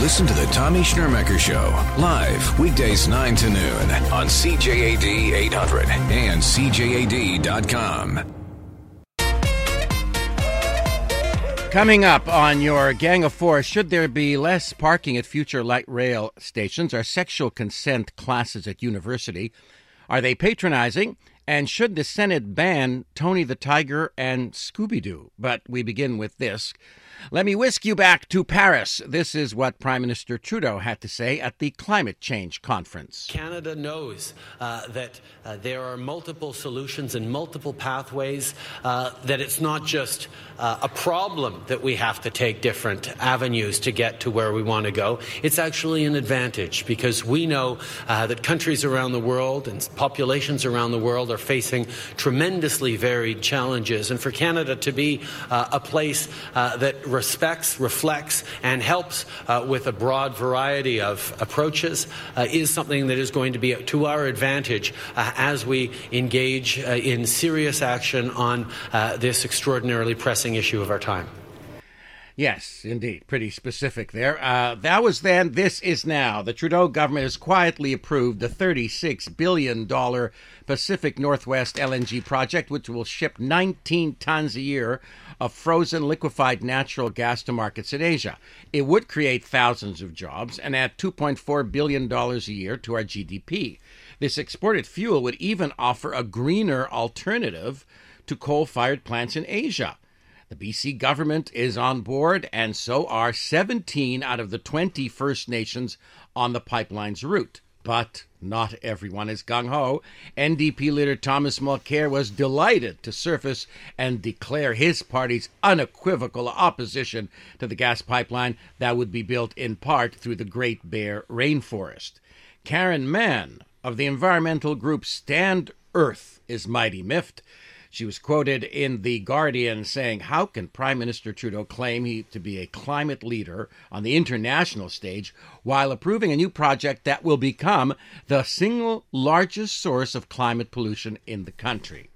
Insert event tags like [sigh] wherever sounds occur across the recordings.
Listen to the Tommy Schnurmacher Show live weekdays 9 to noon on CJAD 800 and CJAD.com. Coming up on your Gang of Four, should there be less parking at future light rail stations? Are sexual consent classes at university? Are they patronizing? And should the Senate ban Tony the Tiger and Scooby Doo? But we begin with this. Let me whisk you back to Paris. This is what Prime Minister Trudeau had to say at the climate change conference. Canada knows uh, that uh, there are multiple solutions and multiple pathways, uh, that it's not just uh, a problem that we have to take different avenues to get to where we want to go. It's actually an advantage because we know uh, that countries around the world and populations around the world are facing tremendously varied challenges. And for Canada to be uh, a place that respects, reflects, and helps uh, with a broad variety of approaches uh, is something that is going to be to our advantage uh, as we engage uh, in serious action on uh, this extraordinarily pressing issue of our time. Yes, indeed. Pretty specific there. Uh, that was then, this is now. The Trudeau government has quietly approved the $36 billion Pacific Northwest LNG project, which will ship 19 tons a year of frozen liquefied natural gas to markets in Asia. It would create thousands of jobs and add $2.4 billion a year to our GDP. This exported fuel would even offer a greener alternative to coal fired plants in Asia. The BC government is on board, and so are 17 out of the 20 First Nations on the pipeline's route. But not everyone is gung ho. NDP leader Thomas Mulcair was delighted to surface and declare his party's unequivocal opposition to the gas pipeline that would be built in part through the Great Bear Rainforest. Karen Mahon of the environmental group Stand Earth is mighty miffed she was quoted in The Guardian saying, How can Prime Minister Trudeau claim he to be a climate leader on the international stage while approving a new project that will become the single largest source of climate pollution in the country?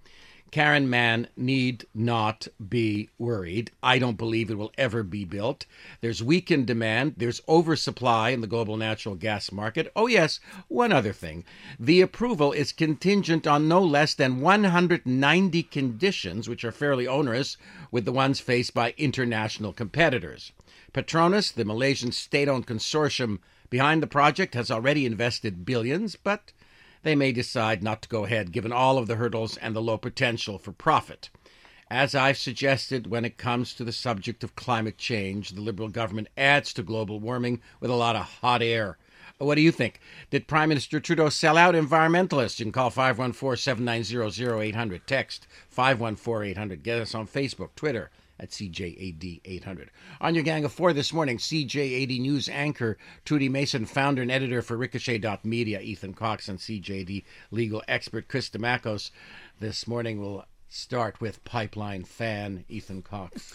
Karen Mahon need not be worried. I don't believe it will ever be built. There's weakened demand, there's oversupply in the global natural gas market. Oh, yes, one other thing. The approval is contingent on no less than 190 conditions, which are fairly onerous with the ones faced by international competitors. Petronas, the Malaysian state owned consortium behind the project, has already invested billions, but they may decide not to go ahead given all of the hurdles and the low potential for profit. As I've suggested, when it comes to the subject of climate change, the Liberal government adds to global warming with a lot of hot air. What do you think? Did Prime Minister Trudeau sell out environmentalists? You can call 514 790 0800. Text 514 800. Get us on Facebook, Twitter, at CJAD 800. On your gang of four this morning, CJAD news anchor Trudy Mason, founder and editor for Ricochet.media, Ethan Cox, and CJAD legal expert Chris Damakos. This morning will start with pipeline fan Ethan Cox?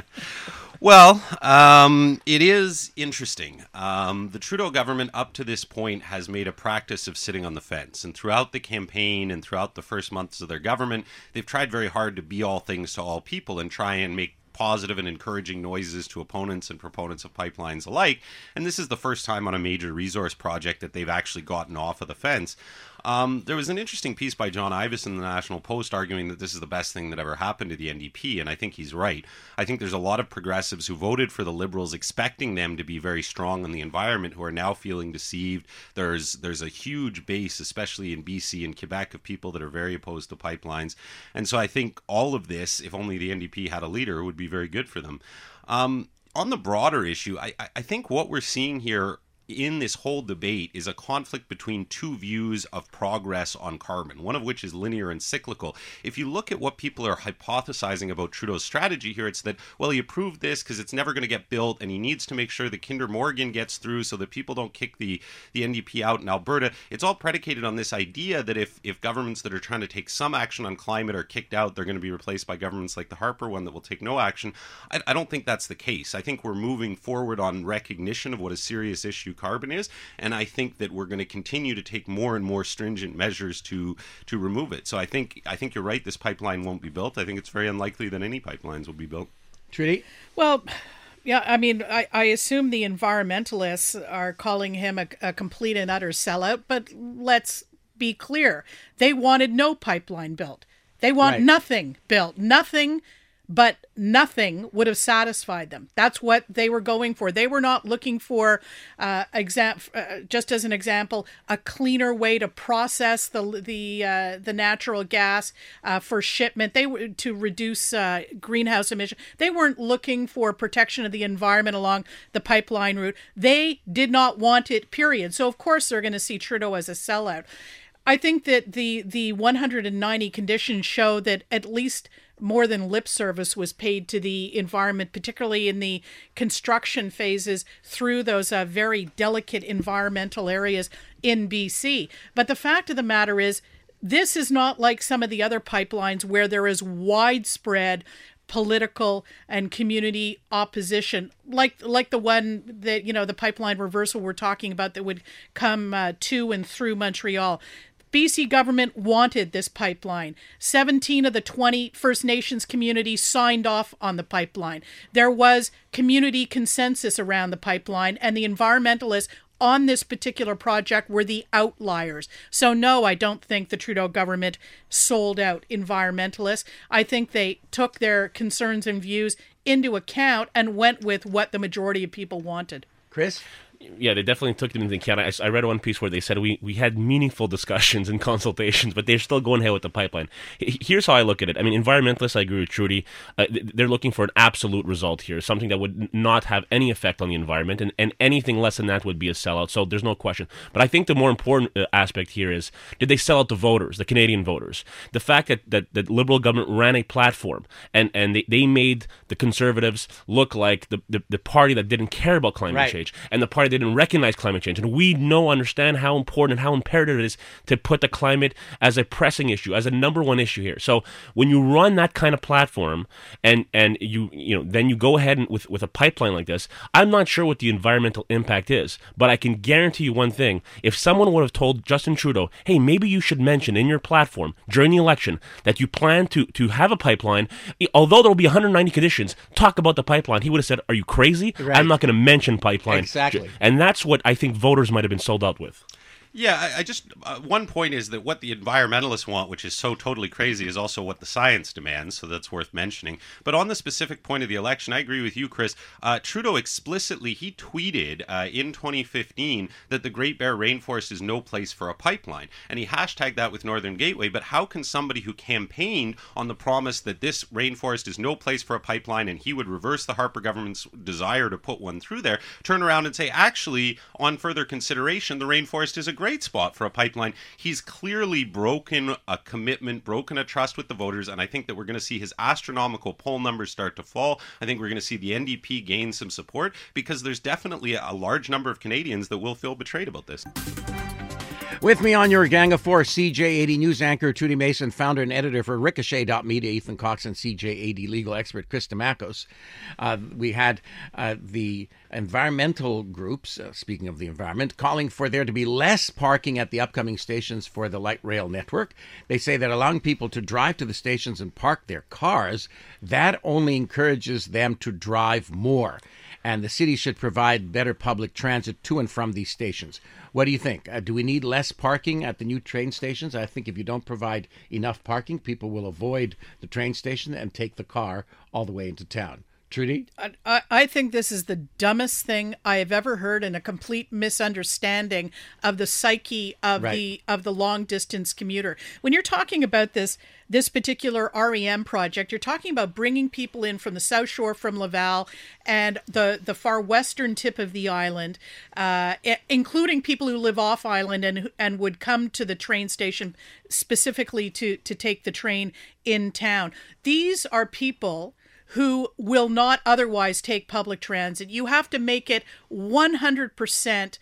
[laughs] well, um, it is interesting. Um, the Trudeau government, up to this point, has made a practice of sitting on the fence. And throughout the campaign and throughout the first months of their government, they've tried very hard to be all things to all people and try and make positive and encouraging noises to opponents and proponents of pipelines alike. And this is the first time on a major resource project that they've actually gotten off of the fence. Um, there was an interesting piece by John Ivison in the National Post arguing that this is the best thing that ever happened to the NDP, and I think he's right. I think there's a lot of progressives who voted for the Liberals expecting them to be very strong on the environment who are now feeling deceived. There's there's a huge base, especially in BC and Quebec, of people that are very opposed to pipelines, and so I think all of this, if only the NDP had a leader, would be very good for them. Um, on the broader issue, I, I think what we're seeing here in this whole debate is a conflict between two views of progress on carbon, one of which is linear and cyclical. If you look at what people are hypothesizing about Trudeau's strategy here, it's that, well, he approved this because it's never going to get built and he needs to make sure that Kinder Morgan gets through so that people don't kick the, the NDP out in Alberta. It's all predicated on this idea that if, if governments that are trying to take some action on climate are kicked out, they're going to be replaced by governments like the Harper one that will take no action. I, I don't think that's the case. I think we're moving forward on recognition of what a serious issue carbon is, and I think that we're going to continue to take more and more stringent measures to to remove it. So I think I think you're right. This pipeline won't be built. I think it's very unlikely that any pipelines will be built. Trudy, well. Yeah, I mean, I, I assume the environmentalists are calling him a, a complete and utter sellout, but let's be clear. They wanted no pipeline built. They want Right. nothing built. Nothing but nothing would have satisfied them. That's what they were going for. They were not looking for, uh, exam- uh, just as an example, a cleaner way to process the the uh, the natural gas uh, for shipment. They were to reduce uh, greenhouse emission. They weren't looking for protection of the environment along the pipeline route. They did not want it. Period. So of course they're going to see Trudeau as a sellout. I think that the the 190 conditions show that at least more than lip service was paid to the environment, particularly in the construction phases through those uh, very delicate environmental areas in BC. But the fact of the matter is, this is not like some of the other pipelines where there is widespread political and community opposition like like the one that you know the pipeline reversal we're talking about that would come uh, to and through Montreal BC government wanted this pipeline. 17 of the 20 First Nations communities signed off on the pipeline. There was community consensus around the pipeline, and the environmentalists on this particular project were the outliers. So, no, I don't think the Trudeau government sold out environmentalists. I think they took their concerns and views into account and went with what the majority of people wanted. Chris? Yeah, they definitely took them into account. I, I read one piece where they said we, we had meaningful discussions and [laughs] consultations, but they're still going ahead with the pipeline. Here's how I look at it. I mean, environmentalists, I agree with Trudy. Uh, they're looking for an absolute result here, something that would not have any effect on the environment, and, and anything less than that would be a sellout. So there's no question. But I think the more important uh, aspect here is did they sell out the voters, the Canadian voters? The fact that, that, that Liberal government ran a platform and, and they, they made the Conservatives look like the, the, the party that didn't care about climate Right. change and the party that didn't recognize climate change. And we know, understand how important and how imperative it is to put the climate as a pressing issue, as a number one issue here. So when you run that kind of platform and and you you know then you go ahead and with with a pipeline like this, I'm not sure what the environmental impact is, but I can guarantee you one thing: if someone would have told Justin Trudeau, "Hey, maybe you should mention in your platform during the election that you plan to to have a pipeline, although there will be 190 conditions, talk about the pipeline," he would have said, "Are you crazy? Right. I'm not going to mention pipeline." Exactly. And that's what I think voters might have been sold out with. Yeah, I, I just uh, one point is that what the environmentalists want, which is so totally crazy, is also what the science demands. So that's worth mentioning. But on the specific point of the election, I agree with you, Chris. Uh, Trudeau explicitly he tweeted uh, in 2015 that the Great Bear Rainforest is no place for a pipeline, and he hashtagged that with Northern Gateway. But how can somebody who campaigned on the promise that this rainforest is no place for a pipeline and he would reverse the Harper government's desire to put one through there, turn around and say, actually, on further consideration, the rainforest is a great spot for a pipeline. He's clearly broken a commitment, broken a trust with the voters, and I think that we're going to see his astronomical poll numbers start to fall. I think we're going to see the NDP gain some support because there's definitely a large number of Canadians that will feel betrayed about this. With me on your Gang of Four, CJAD news anchor Trudy Mason, founder and editor for Ricochet.media, Ethan Cox, and CJAD legal expert Chris Demakos. Uh, we had uh, the environmental groups, uh, speaking of the environment, calling for there to be less parking at the upcoming stations for the light rail network. They say that allowing people to drive to the stations and park their cars, that only encourages them to drive more. And the city should provide better public transit to and from these stations. What do you think? Uh, do we need less parking at the new train stations? I think if you don't provide enough parking, people will avoid the train station and take the car all the way into town. Trudy? I, I think this is the dumbest thing I have ever heard and a complete misunderstanding of the psyche of Right. the of the long distance commuter. When you're talking about this this particular REM project, you're talking about bringing people in from the South Shore, from Laval, and the the far western tip of the island, uh, including people who live off island and and would come to the train station specifically to to take the train in town. These are people who will not otherwise take public transit. You have to make it 100%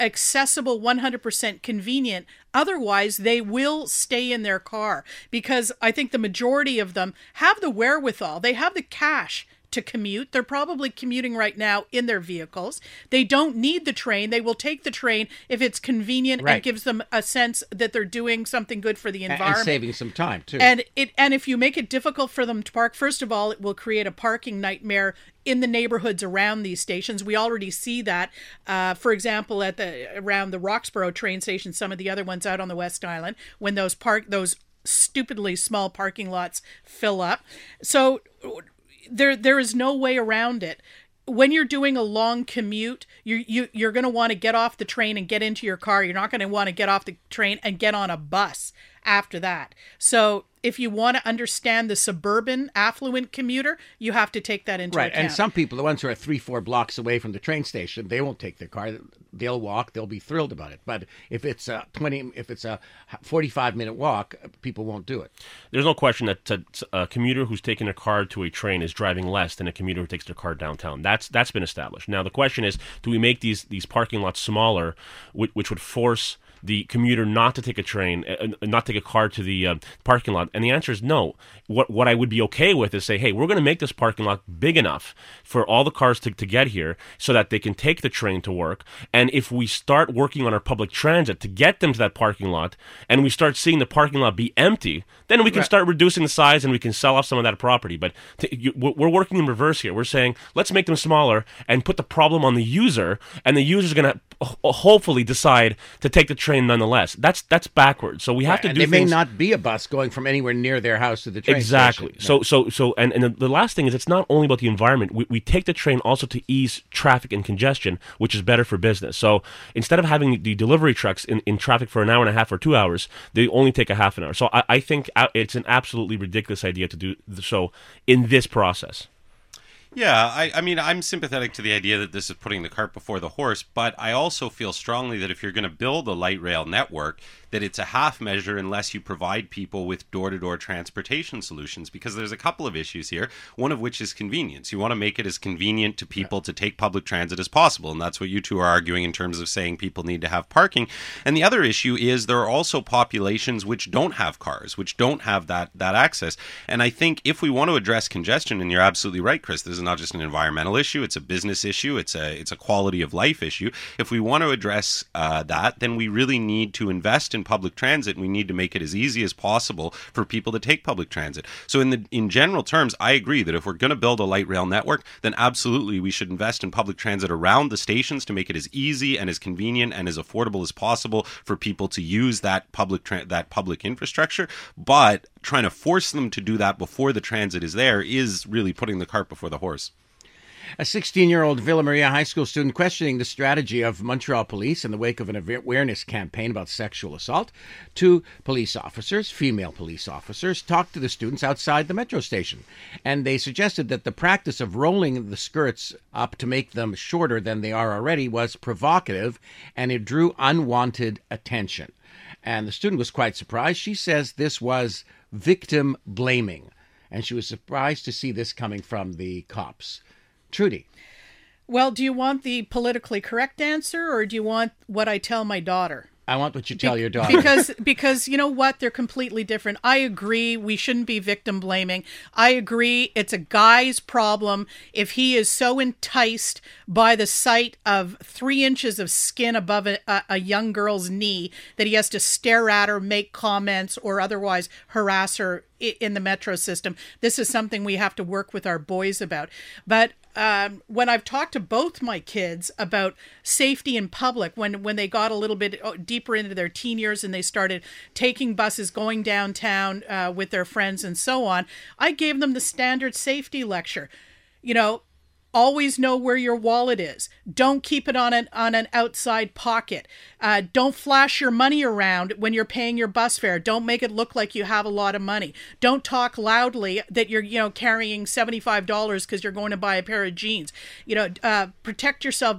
accessible, 100% convenient. Otherwise, they will stay in their car because I think the majority of them have the wherewithal, they have the cash to commute. They're probably commuting right now in their vehicles. They don't need the train. They will take the train if it's convenient Right. and gives them a sense that they're doing something good for the environment. and saving some time too. And it and if you make it difficult for them to park, first of all, it will create a parking nightmare in the neighborhoods around these stations. We already see that, uh, for example, at the around the Roxboro train station, some of the other ones out on the West Island, when those park those stupidly small parking lots fill up. So there there is no way around it. When you're doing a long commute, you you you're going to want to get off the train and get into your car. You're not going to want to get off the train and get on a bus after that. So if you want to understand the suburban affluent commuter, you have to take that into right, account. and some people, the ones who are three, four blocks away from the train station, they won't take their car. They'll walk. They'll be thrilled about it. But if it's a twenty, if it's a forty-five minute walk, people won't do it. There's no question that a commuter who's taking a car to a train is driving less than a commuter who takes their car downtown. That's that's been established. Now the question is, do we make these these parking lots smaller, which, which would force the commuter not to take a train, uh, uh, not take a car to the uh, parking lot? And the answer is no. What what I would be okay with is say, hey, we're going to make this parking lot big enough for all the cars to, to get here, so that they can take the train to work. And if we start working on our public transit to get them to that parking lot, and we start seeing the parking lot be empty, then we can start reducing the size and we can sell off some of that property. But to, you, we're we're working in reverse here. We're saying let's make them smaller and put the problem on the user, and the user's going to hopefully decide to take the train nonetheless. That's that's backwards. So we have to and do there may not be a bus going from anywhere near their house to the train exactly. station. So so so and, and the, the last thing is it's not only about the environment. We, we take the train also to ease traffic and congestion, which is better for business. So instead of having the delivery trucks in, in traffic for an hour and a half or two hours, they only take a half an hour. So I, I think uh, it's an absolutely ridiculous idea to do so in this process. Yeah, I, I mean, I'm sympathetic to the idea that this is putting the cart before the horse, but I also feel strongly that if you're going to build a light rail network, that it's a half measure unless you provide people with door to door transportation solutions, because there's a couple of issues here, one of which is convenience. You want to make it as convenient to people to take public transit as possible, and that's what you two are arguing in terms of saying people need to have parking. And the other issue is there are also populations which don't have cars, which don't have that, that access. And I think if we want to address congestion, and you're absolutely right, Chris, this is not just an environmental issue; it's a business issue, it's a it's a quality of life issue. If we want to address uh, that, then we really need to invest in public transit, we need to make it as easy as possible for people to take public transit. So, in the in general terms, I agree that if we're going to build a light rail network, then absolutely we should invest in public transit around the stations to make it as easy and as convenient and as affordable as possible for people to use that public tra- that public infrastructure. But trying to force them to do that before the transit is there is really putting the cart before the horse. A 16 year old Villa Maria High School student questioning the strategy of Montreal police in the wake of an awareness campaign about sexual assault. Two police officers, female police officers, talked to the students outside the metro station, and they suggested that the practice of rolling the skirts up to make them shorter than they are already was provocative and it drew unwanted attention. And the student was quite surprised. She says this was victim blaming, and she was surprised to see this coming from the cops. Trudy. well, do you want the politically correct answer or do you want what I tell my daughter? I want what you tell your daughter. because because you know what? They're completely different. I agree. We shouldn't be victim blaming. I agree. It's a guy's problem if he is so enticed by the sight of three inches of skin above a, a, a young girl's knee that he has to stare at her make comments or otherwise harass her in the metro system. This is something we have to work with our boys about. But um, when I've talked to both my kids about safety in public, when when they got a little bit uh, deeper into their teen years and they started taking buses, going downtown uh, with their friends, and so on, I gave them the standard safety lecture. You know, always know where your wallet is. Don't keep it on an on an outside pocket. Uh, don't flash your money around when you're paying your bus fare. Don't make it look like you have a lot of money. Don't talk loudly that you're you know carrying seventy five dollars because you're going to buy a pair of jeans. You know, uh, protect yourself.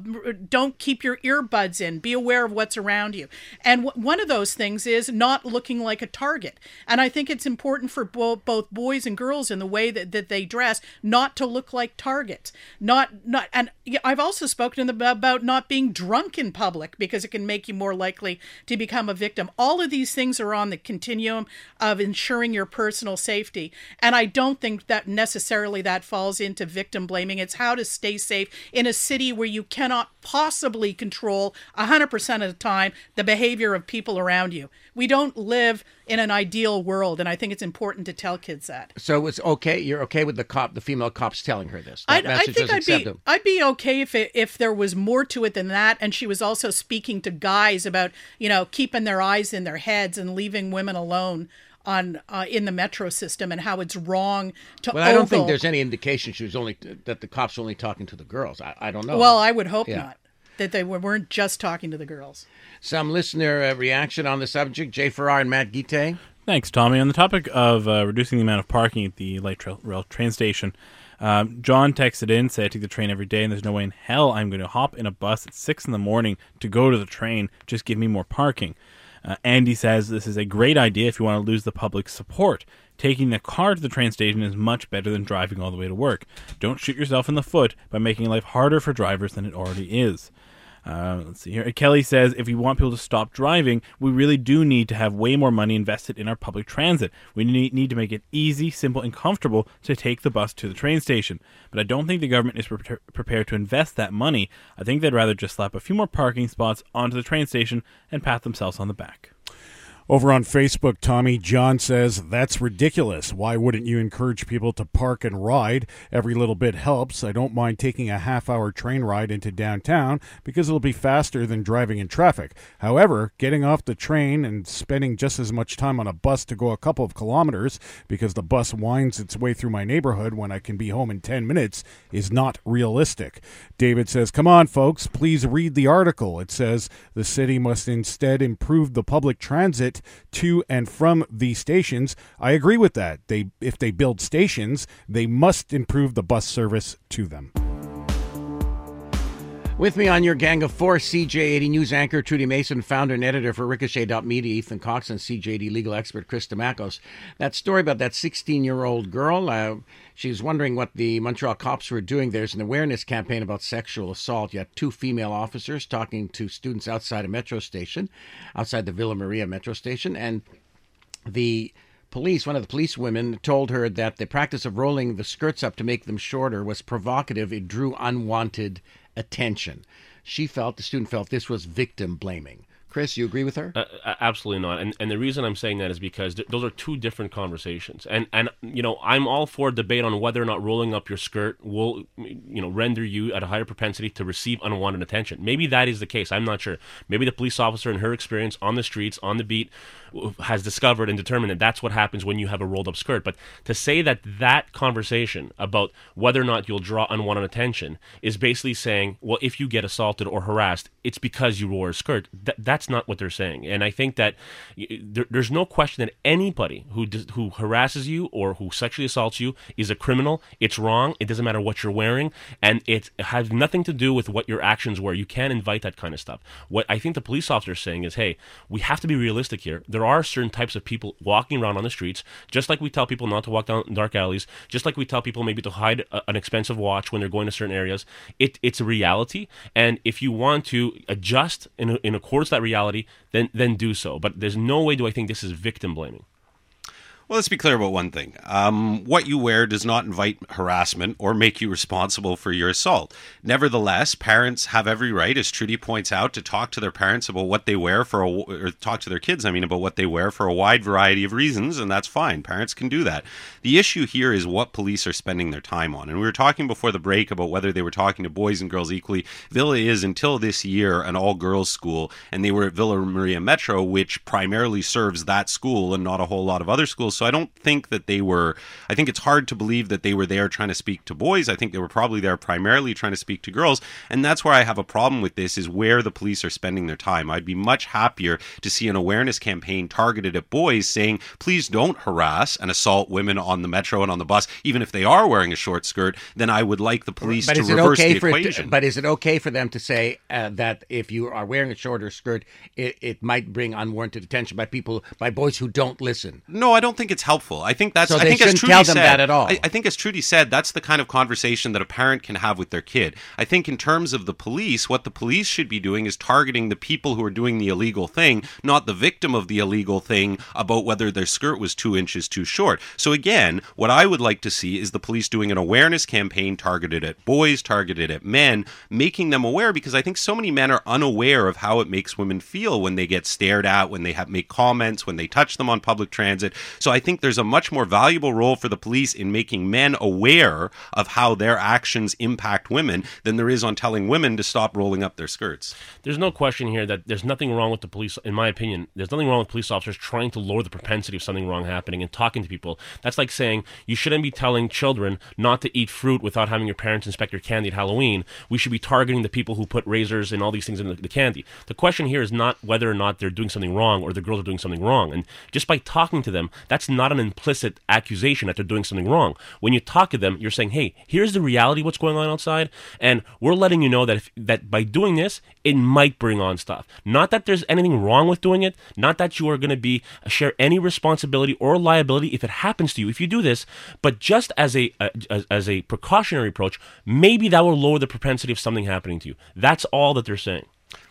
Don't keep your earbuds in. Be aware of what's around you. And w- one of those things is not looking like a target. And I think it's important for bo- both boys and girls in the way that, that they dress not to look like targets not not and I've also spoken about not being drunk in public because it can make you more likely to become a victim. All of these things are on the continuum of ensuring your personal safety, and I don't think that necessarily that falls into victim blaming. It's how to stay safe in a city where you cannot possibly control 100% of the time the behavior of people around you. We don't live in an ideal world, and I think it's important to tell kids that. So it's okay. You're okay with the cop, the female cops telling her this. I, I think I'd be I'd be okay if it, if there was more to it than that, and she was also speaking to guys about you know keeping their eyes in their heads and leaving women alone on uh, in the metro system and how it's wrong to. Well, I don't think there's any indication she was only that the cops were only talking to the girls. I, I don't know. Well, I would hope yeah. not that they weren't just talking to the girls. Some listener uh, reaction on the subject. Jay Farrar and Matt Guite. Thanks, Tommy. On the topic of uh, reducing the amount of parking at the light rail train station, um, John texted in, said I take the train every day, and there's no way in hell I'm going to hop in a bus at six in the morning to go to the train. Just give me more parking. Uh, Andy says this is a great idea if you want to lose the public support. Taking the car to the train station is much better than driving all the way to work. Don't shoot yourself in the foot by making life harder for drivers than it already is. Uh, let's see here. Kelly says if we want people to stop driving, we really do need to have way more money invested in our public transit. We need, need to make it easy, simple, and comfortable to take the bus to the train station. But I don't think the government is pre- prepared to invest that money. I think they'd rather just slap a few more parking spots onto the train station and pat themselves on the back. Over on Facebook, Tommy John says, That's ridiculous. Why wouldn't you encourage people to park and ride? Every little bit helps. I don't mind taking a half hour train ride into downtown because it'll be faster than driving in traffic. However, getting off the train and spending just as much time on a bus to go a couple of kilometers because the bus winds its way through my neighborhood when I can be home in 10 minutes is not realistic. David says, Come on, folks, please read the article. It says the city must instead improve the public transit to and from these stations. I agree with that. They if they build stations, they must improve the bus service to them. With me on your Gang of Four, CJAD News anchor Trudy Mason, founder and editor for Ricochet.media, Ethan Cox, and CJAD legal expert Chris Damakos. That story about that 16 year old girl, uh, she's wondering what the Montreal cops were doing. There's an awareness campaign about sexual assault. You had two female officers talking to students outside a metro station, outside the Villa Maria metro station, and the police, one of the police women, told her that the practice of rolling the skirts up to make them shorter was provocative. It drew unwanted attention. She felt, the student felt, this was victim blaming. Chris, you agree with her? Uh, absolutely not. And and the reason I'm saying that is because th- those are two different conversations. And and you know, I'm all for debate on whether or not rolling up your skirt will you know render you at a higher propensity to receive unwanted attention. Maybe that is the case. I'm not sure. Maybe the police officer in her experience on the streets, on the beat, has discovered and determined that that's what happens when you have a rolled up skirt. But to say that that conversation about whether or not you'll draw unwanted attention is basically saying, well, if you get assaulted or harassed, it's because you wore a skirt. Th- that's that's not what they're saying. And I think that there, there's no question that anybody who who harasses you or who sexually assaults you is a criminal. It's wrong. It doesn't matter what you're wearing, and it has nothing to do with what your actions were. You can't invite that kind of stuff. What I think the police officer is saying is, hey, we have to be realistic here. There are certain types of people walking around on the streets, just like we tell people not to walk down dark alleys, just like we tell people maybe to hide a, an expensive watch when they're going to certain areas. It, it's a reality, and if you want to adjust in, in accordance to that reality then then do so. But there's no way do I think this is victim blaming. Well, let's be clear about one thing. Um, what you wear does not invite harassment or make you responsible for your assault. Nevertheless, parents have every right, as Trudy points out, to talk to their parents about what they wear for a, or talk to their kids, I mean, about what they wear for a wide variety of reasons, and that's fine. Parents can do that. The issue here is what police are spending their time on. And we were talking before the break about whether they were talking to boys and girls equally. Villa is, until this year, an all girls school, and they were at Villa Maria Metro, which primarily serves that school and not a whole lot of other schools. So I don't think that they were. I think it's hard to believe that they were there trying to speak to boys. I think they were probably there primarily trying to speak to girls, and that's where I have a problem with this. Is where the police are spending their time. I'd be much happier to see an awareness campaign targeted at boys, saying, "Please don't harass and assault women on the metro and on the bus, even if they are wearing a short skirt." Then I would like the police but to reverse okay the equation. It, but is it okay for them to say uh, that if you are wearing a shorter skirt, it, it might bring unwarranted attention by people, by boys who don't listen? No, I don't think think it's helpful. I think that's. So I they think as shouldn't Trudy tell them said, that at all. I, I think as Trudy said, that's the kind of conversation that a parent can have with their kid. I think in terms of the police, what the police should be doing is targeting the people who are doing the illegal thing, not the victim of the illegal thing about whether their skirt was two inches too short. So again, what I would like to see is the police doing an awareness campaign targeted at boys, targeted at men, making them aware because I think so many men are unaware of how it makes women feel when they get stared at, when they have make comments, when they touch them on public transit. So I think there's a much more valuable role for the police in making men aware of how their actions impact women than there is on telling women to stop rolling up their skirts. There's no question here that there's nothing wrong with the police, in my opinion. There's nothing wrong with police officers trying to lower the propensity of something wrong happening and talking to people. That's like saying you shouldn't be telling children not to eat fruit without having your parents inspect your candy at Halloween. We should be targeting the people who put razors and all these things in the, the candy. The question here is not whether or not they're doing something wrong or the girls are doing something wrong. And just by talking to them, that's not an implicit accusation that they're doing something wrong. When you talk to them, you're saying, "Hey, here's the reality what's going on outside, and we're letting you know that if, that by doing this, it might bring on stuff. Not that there's anything wrong with doing it, not that you are going to be uh, share any responsibility or liability if it happens to you if you do this, but just as a, uh, a as, as a precautionary approach, maybe that will lower the propensity of something happening to you. That's all that they're saying.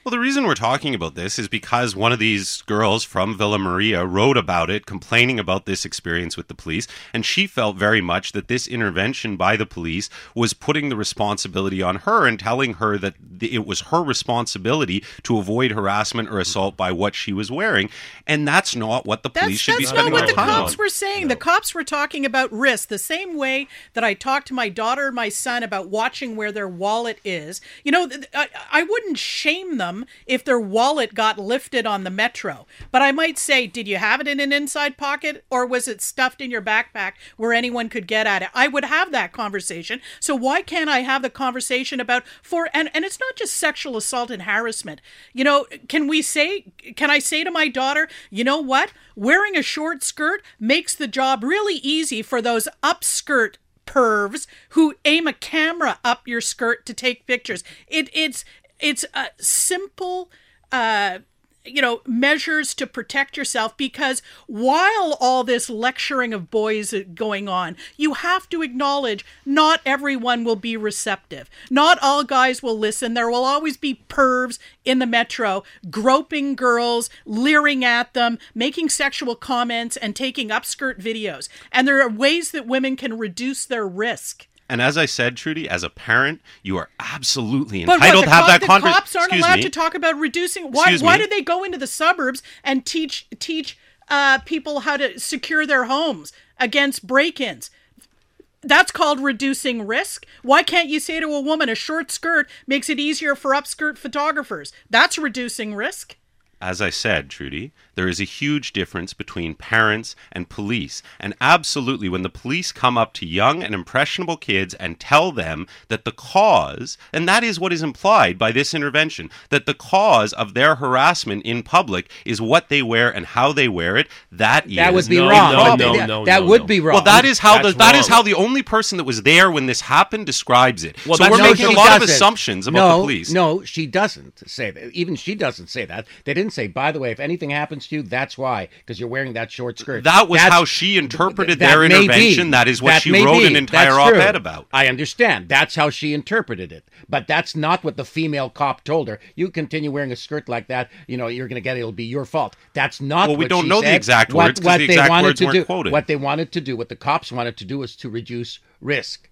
Well, the reason we're talking about this is because one of these girls from Villa Maria wrote about it, complaining about this experience with the police, and she felt very much that this intervention by the police was putting the responsibility on her and telling her that it was her responsibility to avoid harassment or assault by what she was wearing, and that's not what the police That's, should be spending their time that's spending not what the cops on. were saying. The cops were talking about risk the same way that I talk to my daughter and my son about watching where their wallet is. You know, I, I wouldn't shame them if their wallet got lifted on the metro, but I might say, did you have it in an inside pocket or was it stuffed in your backpack where anyone could get at it? I would have that conversation. So why can't I have the conversation about for and and it's not just sexual assault and harassment. You know, can we say can I say to my daughter, you know what? Wearing a short skirt makes the job really easy for those upskirt pervs who aim a camera up your skirt to take pictures. It it's it's a simple uh you know measures to protect yourself because while all this lecturing of boys is going on you have to acknowledge not everyone will be receptive. Not all guys will listen. There will always be pervs in the metro groping girls leering at them making sexual comments and taking upskirt videos. And there are ways that women can reduce their risk And as I said, Trudy, as a parent, you are absolutely But entitled what, to have cop- that the conversation. cops aren't allowed to talk about reducing. Why? Excuse Why me. do they go into the suburbs and teach teach uh, people how to secure their homes against break-ins? That's called reducing risk. Why can't you say to a woman a short skirt makes it easier for upskirt photographers? That's reducing risk. As I said, Trudy, there is a huge difference between parents and police. And absolutely, when the police come up to young and impressionable kids and tell them that the cause, and that is what is implied by this intervention, that the cause of their harassment in public is what they wear and how they wear it, that is That would be No, wrong. no, That- no, that, no, that no, would no. be wrong. Well, that is how the That's that is wrong. how the only person that was there when this happened describes it. Well, so we're not making a lot of doesn't. assumptions about no, the police. No, she doesn't say that. Even she doesn't say that. They didn't say, by the way, if anything happens to you, that's why, because you're wearing that short skirt. That was That's- how she interpreted that their be. intervention. That is what That she wrote be. an entire op-ed about. I understand. That's how she interpreted it. But that's not what the female cop told her. You continue wearing a skirt like that, you know, you're going to get it. It'll be your fault. That's not Well, we what don't she know the said. exact What- words what the they exact wanted words to weren't do, quoted. What they wanted to do, what the cops wanted to do was to reduce risk.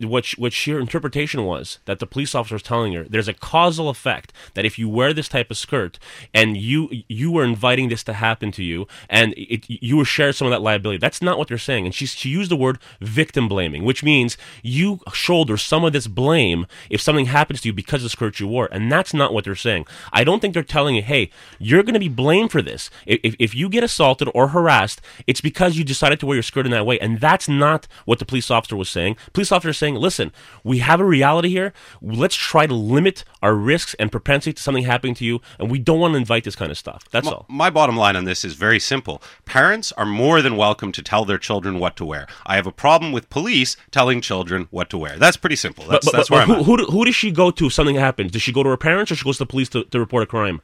What what sheer interpretation was that the police officer was telling her there's a causal effect that if you wear this type of skirt and you you were inviting this to happen to you and it, you were sharing some of that liability that's not what they're saying. And she she used the word victim blaming which means you shoulder some of this blame if something happens to you because of the skirt you wore. And that's not what they're saying. I don't think they're telling you hey you're going to be blamed for this. If, if you get assaulted or harassed it's because you decided to wear your skirt in that way. And that's not what the police officer was saying police officers saying listen we have a reality here let's try to limit our risks and propensity to something happening to you and we don't want to invite this kind of stuff that's all My bottom line on this is very simple. Parents are more than welcome to tell their children what to wear. I have a problem with police telling children what to wear. That's pretty simple. That's, but, but, that's but where I'm who, at. who, who does she go to if something happens? Does she go to her parents or she goes to the police to, to report a crime?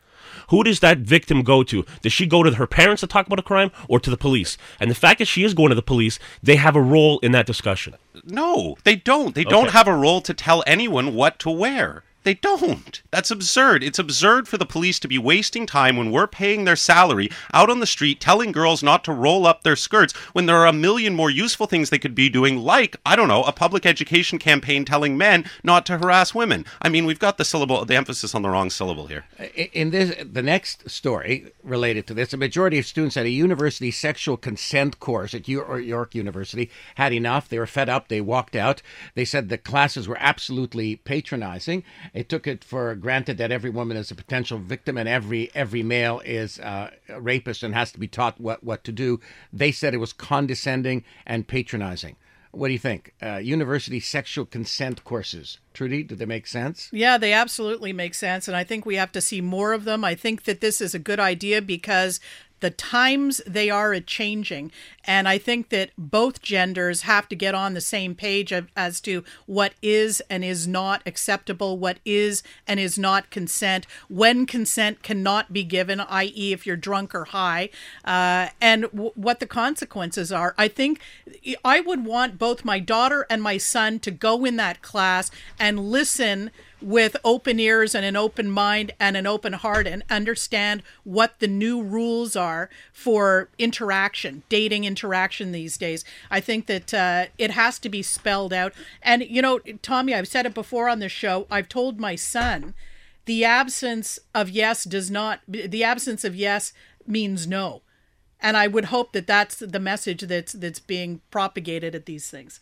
Who does that victim go to? Does she go to her parents to talk about a crime or to the police? And the fact that she is going to the police, they have a role in that discussion. No, they don't. They don't have a role to tell anyone what to wear. They don't. That's absurd. It's absurd for the police to be wasting time when we're paying their salary out on the street telling girls not to roll up their skirts when there are a million more useful things they could be doing, like, I don't know, a public education campaign telling men not to harass women. I mean, we've got the syllable, the emphasis on the wrong syllable here. In this, the next story related to this, a majority of students at a university sexual consent course at York University had enough. They were fed up. They walked out. They said the classes were absolutely patronizing. It took it for granted that every woman is a potential victim and every every male is uh, a rapist and has to be taught what what to do. They said it was condescending and patronizing. What do you think? Uh, university sexual consent courses, Trudy, do they make sense? Yeah, they absolutely make sense. And I think we have to see more of them. I think that this is a good idea because the times they are a changing. And I think that both genders have to get on the same page of, as to what is and is not acceptable, what is and is not consent, when consent cannot be given, i.e., if you're drunk or high, uh, and w- what the consequences are. I think I would want both my daughter and my son to go in that class and listen with open ears and an open mind and an open heart and understand what the new rules are for interaction, dating interaction these days. I think that uh, it has to be spelled out. And, you know, Tommy, I've said it before on the show. I've told my son the absence of yes does not, the absence of yes means no. And I would hope that that's the message that's that's being propagated at these things.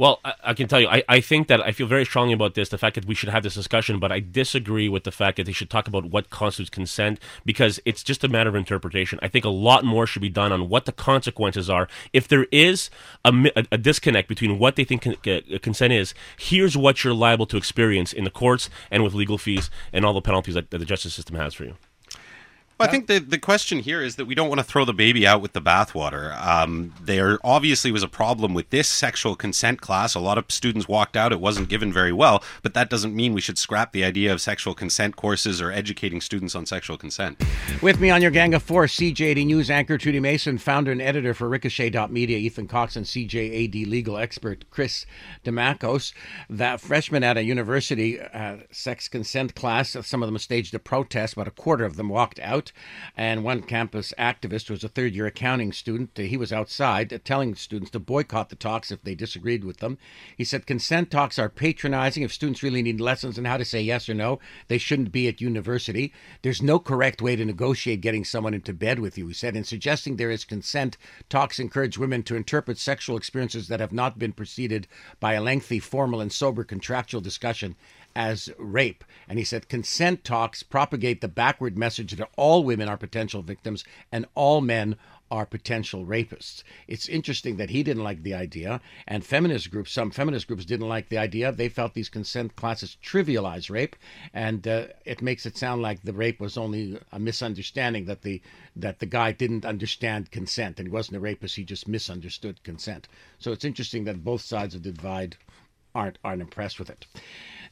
Well, I, I can tell you, I, I think that I feel very strongly about this, the fact that we should have this discussion, but I disagree with the fact that they should talk about what constitutes consent because it's just a matter of interpretation. I think a lot more should be done on what the consequences are. If there is a, a, a disconnect between what they think con- uh, consent is, here's what you're liable to experience in the courts and with legal fees and all the penalties that, that the justice system has for you. Well, I think the, the question here is that we don't want to throw the baby out with the bathwater. Um, there obviously was a problem with this sexual consent class. A lot of students walked out. It wasn't given very well, but that doesn't mean we should scrap the idea of sexual consent courses or educating students on sexual consent. With me on your gang of four, CJAD News anchor Trudy Mason, founder and editor for Ricochet.media, Ethan Cox, and CJAD legal expert Chris Demacos. That freshman at a university uh, sex consent class, some of them staged a protest, about a quarter of them walked out. And one campus activist was a third year accounting student. He was outside telling students to boycott the talks if they disagreed with them. He said consent talks are patronizing. If students really need lessons on how to say yes or no, they shouldn't be at university. There's no correct way to negotiate getting someone into bed with you, he said. In suggesting there is consent, talks encourage women to interpret sexual experiences that have not been preceded by a lengthy, formal, and sober contractual discussion as rape. And he said consent talks propagate the backward message that all women are potential victims and all men are potential rapists. It's interesting that he didn't like the idea, and feminist groups, some feminist groups didn't like the idea. They felt these consent classes trivialize rape, and uh, it makes it sound like the rape was only a misunderstanding that the that the guy didn't understand consent and he wasn't a rapist. He just misunderstood consent. So it's interesting that both sides of the divide aren't aren't impressed with it.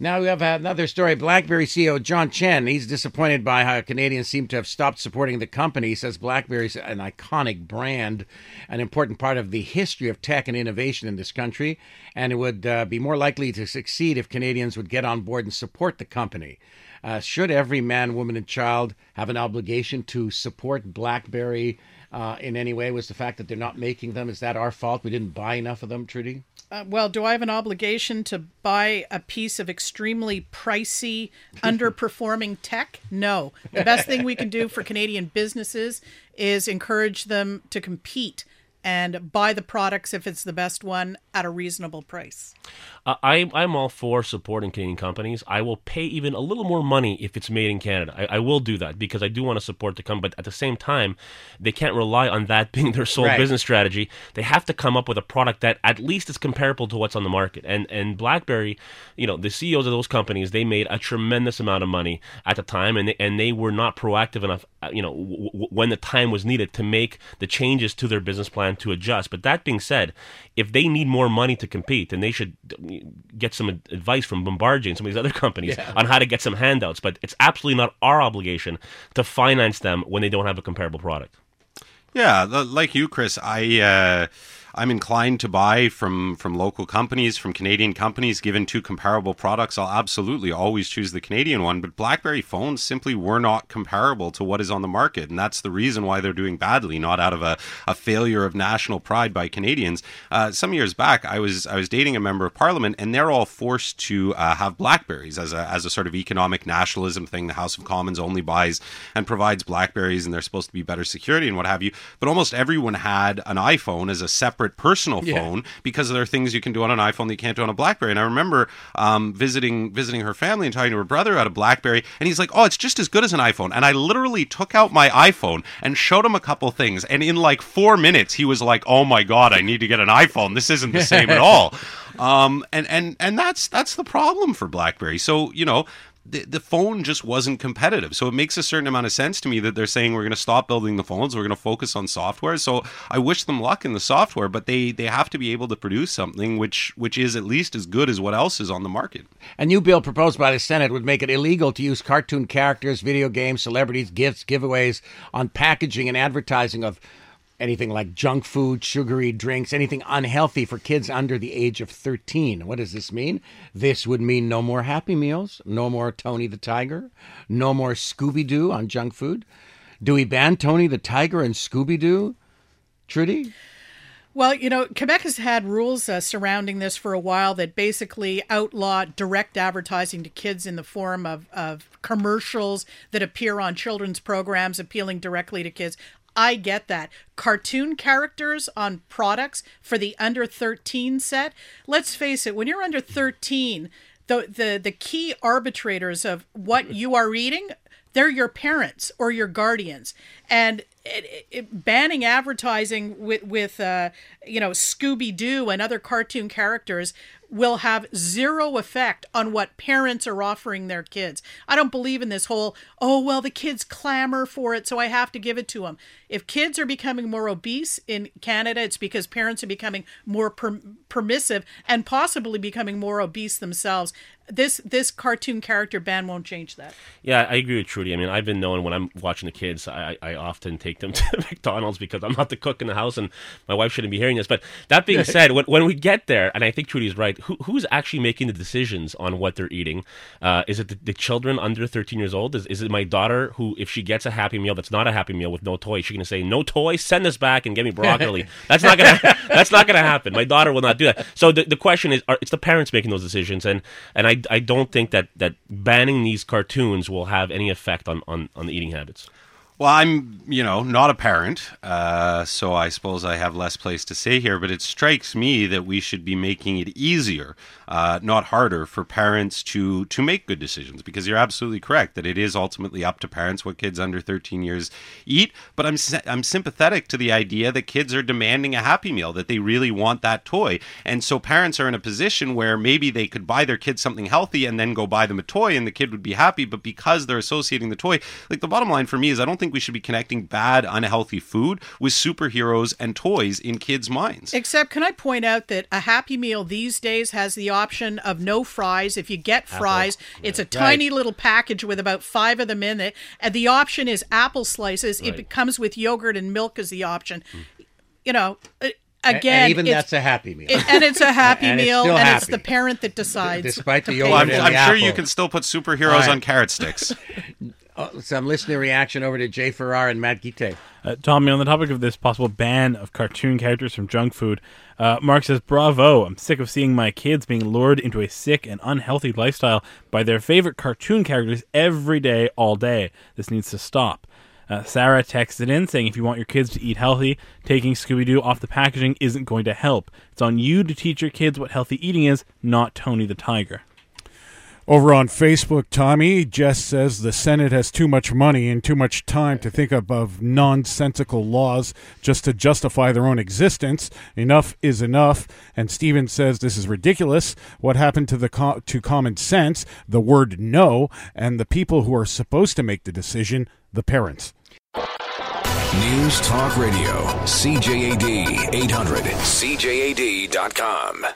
Now we have another story. BlackBerry CEO John Chen. He's disappointed by how Canadians seem to have stopped supporting the company. He says BlackBerry's an iconic brand, an important part of the history of tech and innovation in this country, and it would uh, be more likely to succeed if Canadians would get on board and support the company. Uh, should every man, woman, and child have an obligation to support BlackBerry uh, in any way? Was the fact that they're not making them is that our fault? We didn't buy enough of them, Trudy. Uh, well, do I have an obligation to buy a piece of extremely pricey, [laughs] underperforming tech? No. The best thing we can do for Canadian businesses is encourage them to compete and buy the products if it's the best one at a reasonable price. Uh, I, I'm all for supporting Canadian companies. I will pay even a little more money if it's made in Canada. I, I will do that because I do want to support the company. But at the same time, they can't rely on that [laughs] being their sole Right. business strategy. They have to come up with a product that at least is comparable to what's on the market. And and BlackBerry, you know, the CEOs of those companies, they made a tremendous amount of money at the time, and they, and they were not proactive enough you know, w- w- when the time was needed to make the changes to their business plan to adjust. But that being said, if they need more money to compete, then they should get some advice from Bombardier and some of these other [laughs] companies yeah. on how to get some handouts. But it's absolutely not our obligation to finance them when they don't have a comparable product. Yeah, like you, Chris, I. Uh I'm inclined to buy from from local companies, from Canadian companies. Given two comparable products, I'll absolutely always choose the Canadian one. But BlackBerry phones simply were not comparable to what is on the market, and that's the reason why they're doing badly. Not out of a, a failure of national pride by Canadians. Uh, some years back, I was I was dating a member of Parliament, and they're all forced to uh, have Blackberries as a as a sort of economic nationalism thing. The House of Commons only buys and provides Blackberries, and they're supposed to be better security and what have you. But almost everyone had an iPhone as a separate separate personal phone yeah. because there are things you can do on an iPhone that you can't do on a BlackBerry. And I remember um, visiting visiting her family and talking to her brother out of BlackBerry, and he's like, "Oh, it's just as good as an iPhone." And I literally took out my iPhone and showed him a couple things, and in like four minutes, he was like, "Oh my god, I need to get an iPhone. This isn't the same at [laughs] all." Um, and and and that's that's the problem for BlackBerry. So you know, the, the phone just wasn't competitive. So it makes a certain amount of sense to me that they're saying we're going to stop building the phones, we're going to focus on software. So I wish them luck in the software, but they they have to be able to produce something which which is at least as good as what else is on the market. A new bill proposed by the Senate would make it illegal to use cartoon characters, video games, celebrities, gifts, giveaways on packaging and advertising of anything like junk food, sugary drinks, anything unhealthy for kids under the age of 13. What does this mean? This would mean no more Happy Meals, no more Tony the Tiger, no more Scooby Doo on junk food. Do we ban Tony the Tiger and Scooby Doo? Trudy? Well, you know, Quebec has had rules uh, surrounding this for a while that basically outlaw direct advertising to kids in the form of, of commercials that appear on children's programs appealing directly to kids. I get that. Cartoon characters on products for the under 13 set. Let's face it, when you're under 13, the the the key arbitrators of what you are reading, they're your parents or your guardians. And it, it, banning advertising with with uh, you know Scooby Doo and other cartoon characters will have zero effect on what parents are offering their kids. I don't believe in this whole, oh, well, the kids clamor for it, so I have to give it to them. If kids are becoming more obese in Canada, it's because parents are becoming more per- permissive and possibly becoming more obese themselves this this cartoon character ban won't change that. Yeah, I agree with Trudy. I mean, I've been knowing when I'm watching the kids, I, I often take them [laughs] to McDonald's because I'm not the cook in the house, and my wife shouldn't be hearing this. But that being [laughs] said, when, when we get there, and I think Trudy's right, who, who's actually making the decisions on what they're eating? Uh, is it the, the, children under 13 years old? Is, is it my daughter who, if she gets a Happy Meal that's not a Happy Meal with no toy, she's going to say, "No toy, send this back and get me broccoli." [laughs] that's not gonna that's not gonna happen. My daughter will not do that. So the, the question is, are, it's the parents making those decisions, and and I I don't think that that banning these cartoons will have any effect on on, on the eating habits. Well, I'm, you know, not a parent, uh, so I suppose I have less place to say here, but it strikes me that we should be making it easier, uh, not harder, for parents to, to make good decisions, because you're absolutely correct that it is ultimately up to parents what kids under 13 years eat. But I'm, I'm sympathetic to the idea that kids are demanding a Happy Meal, that they really want that toy. And so parents are in a position where maybe they could buy their kid something healthy and then go buy them a toy and the kid would be happy, but because they're associating the toy, like the bottom line for me is I don't think think we should be connecting bad, unhealthy food with superheroes and toys in kids' minds. Except, can I point out that a Happy Meal these days has the option of no fries. If you get fries, apple. it's a right. tiny little package with about five of them in it. And the option is apple slices. Right. It comes with yogurt and milk as the option. Mm. You know, uh, again, and even that's a happy meal, it, and it's a [laughs] happy and meal, it's and happy. it's the parent that decides. Despite the yogurt, well, I'm, I'm sure you can still put superheroes right. on carrot sticks. [laughs] Oh, some listener reaction over to Jay Farrar and Matt Gite. Uh, Tommy, on the topic of this possible ban of cartoon characters from junk food, uh, Mark says, Bravo, I'm sick of seeing my kids being lured into a sick and unhealthy lifestyle by their favorite cartoon characters every day, all day. This needs to stop. Uh, Sarah texted in saying, if you want your kids to eat healthy, taking Scooby Doo off the packaging isn't going to help. It's on you to teach your kids what healthy eating is, not Tony the Tiger. Over on Facebook, Tommy, Jess says the Senate has too much money and too much time to think of, nonsensical laws just to justify their own existence. Enough is enough. And Steven says this is ridiculous. What happened to the co- to common sense, the word no, and the people who are supposed to make the decision, the parents. News Talk Radio, CJAD 800, CJAD.com.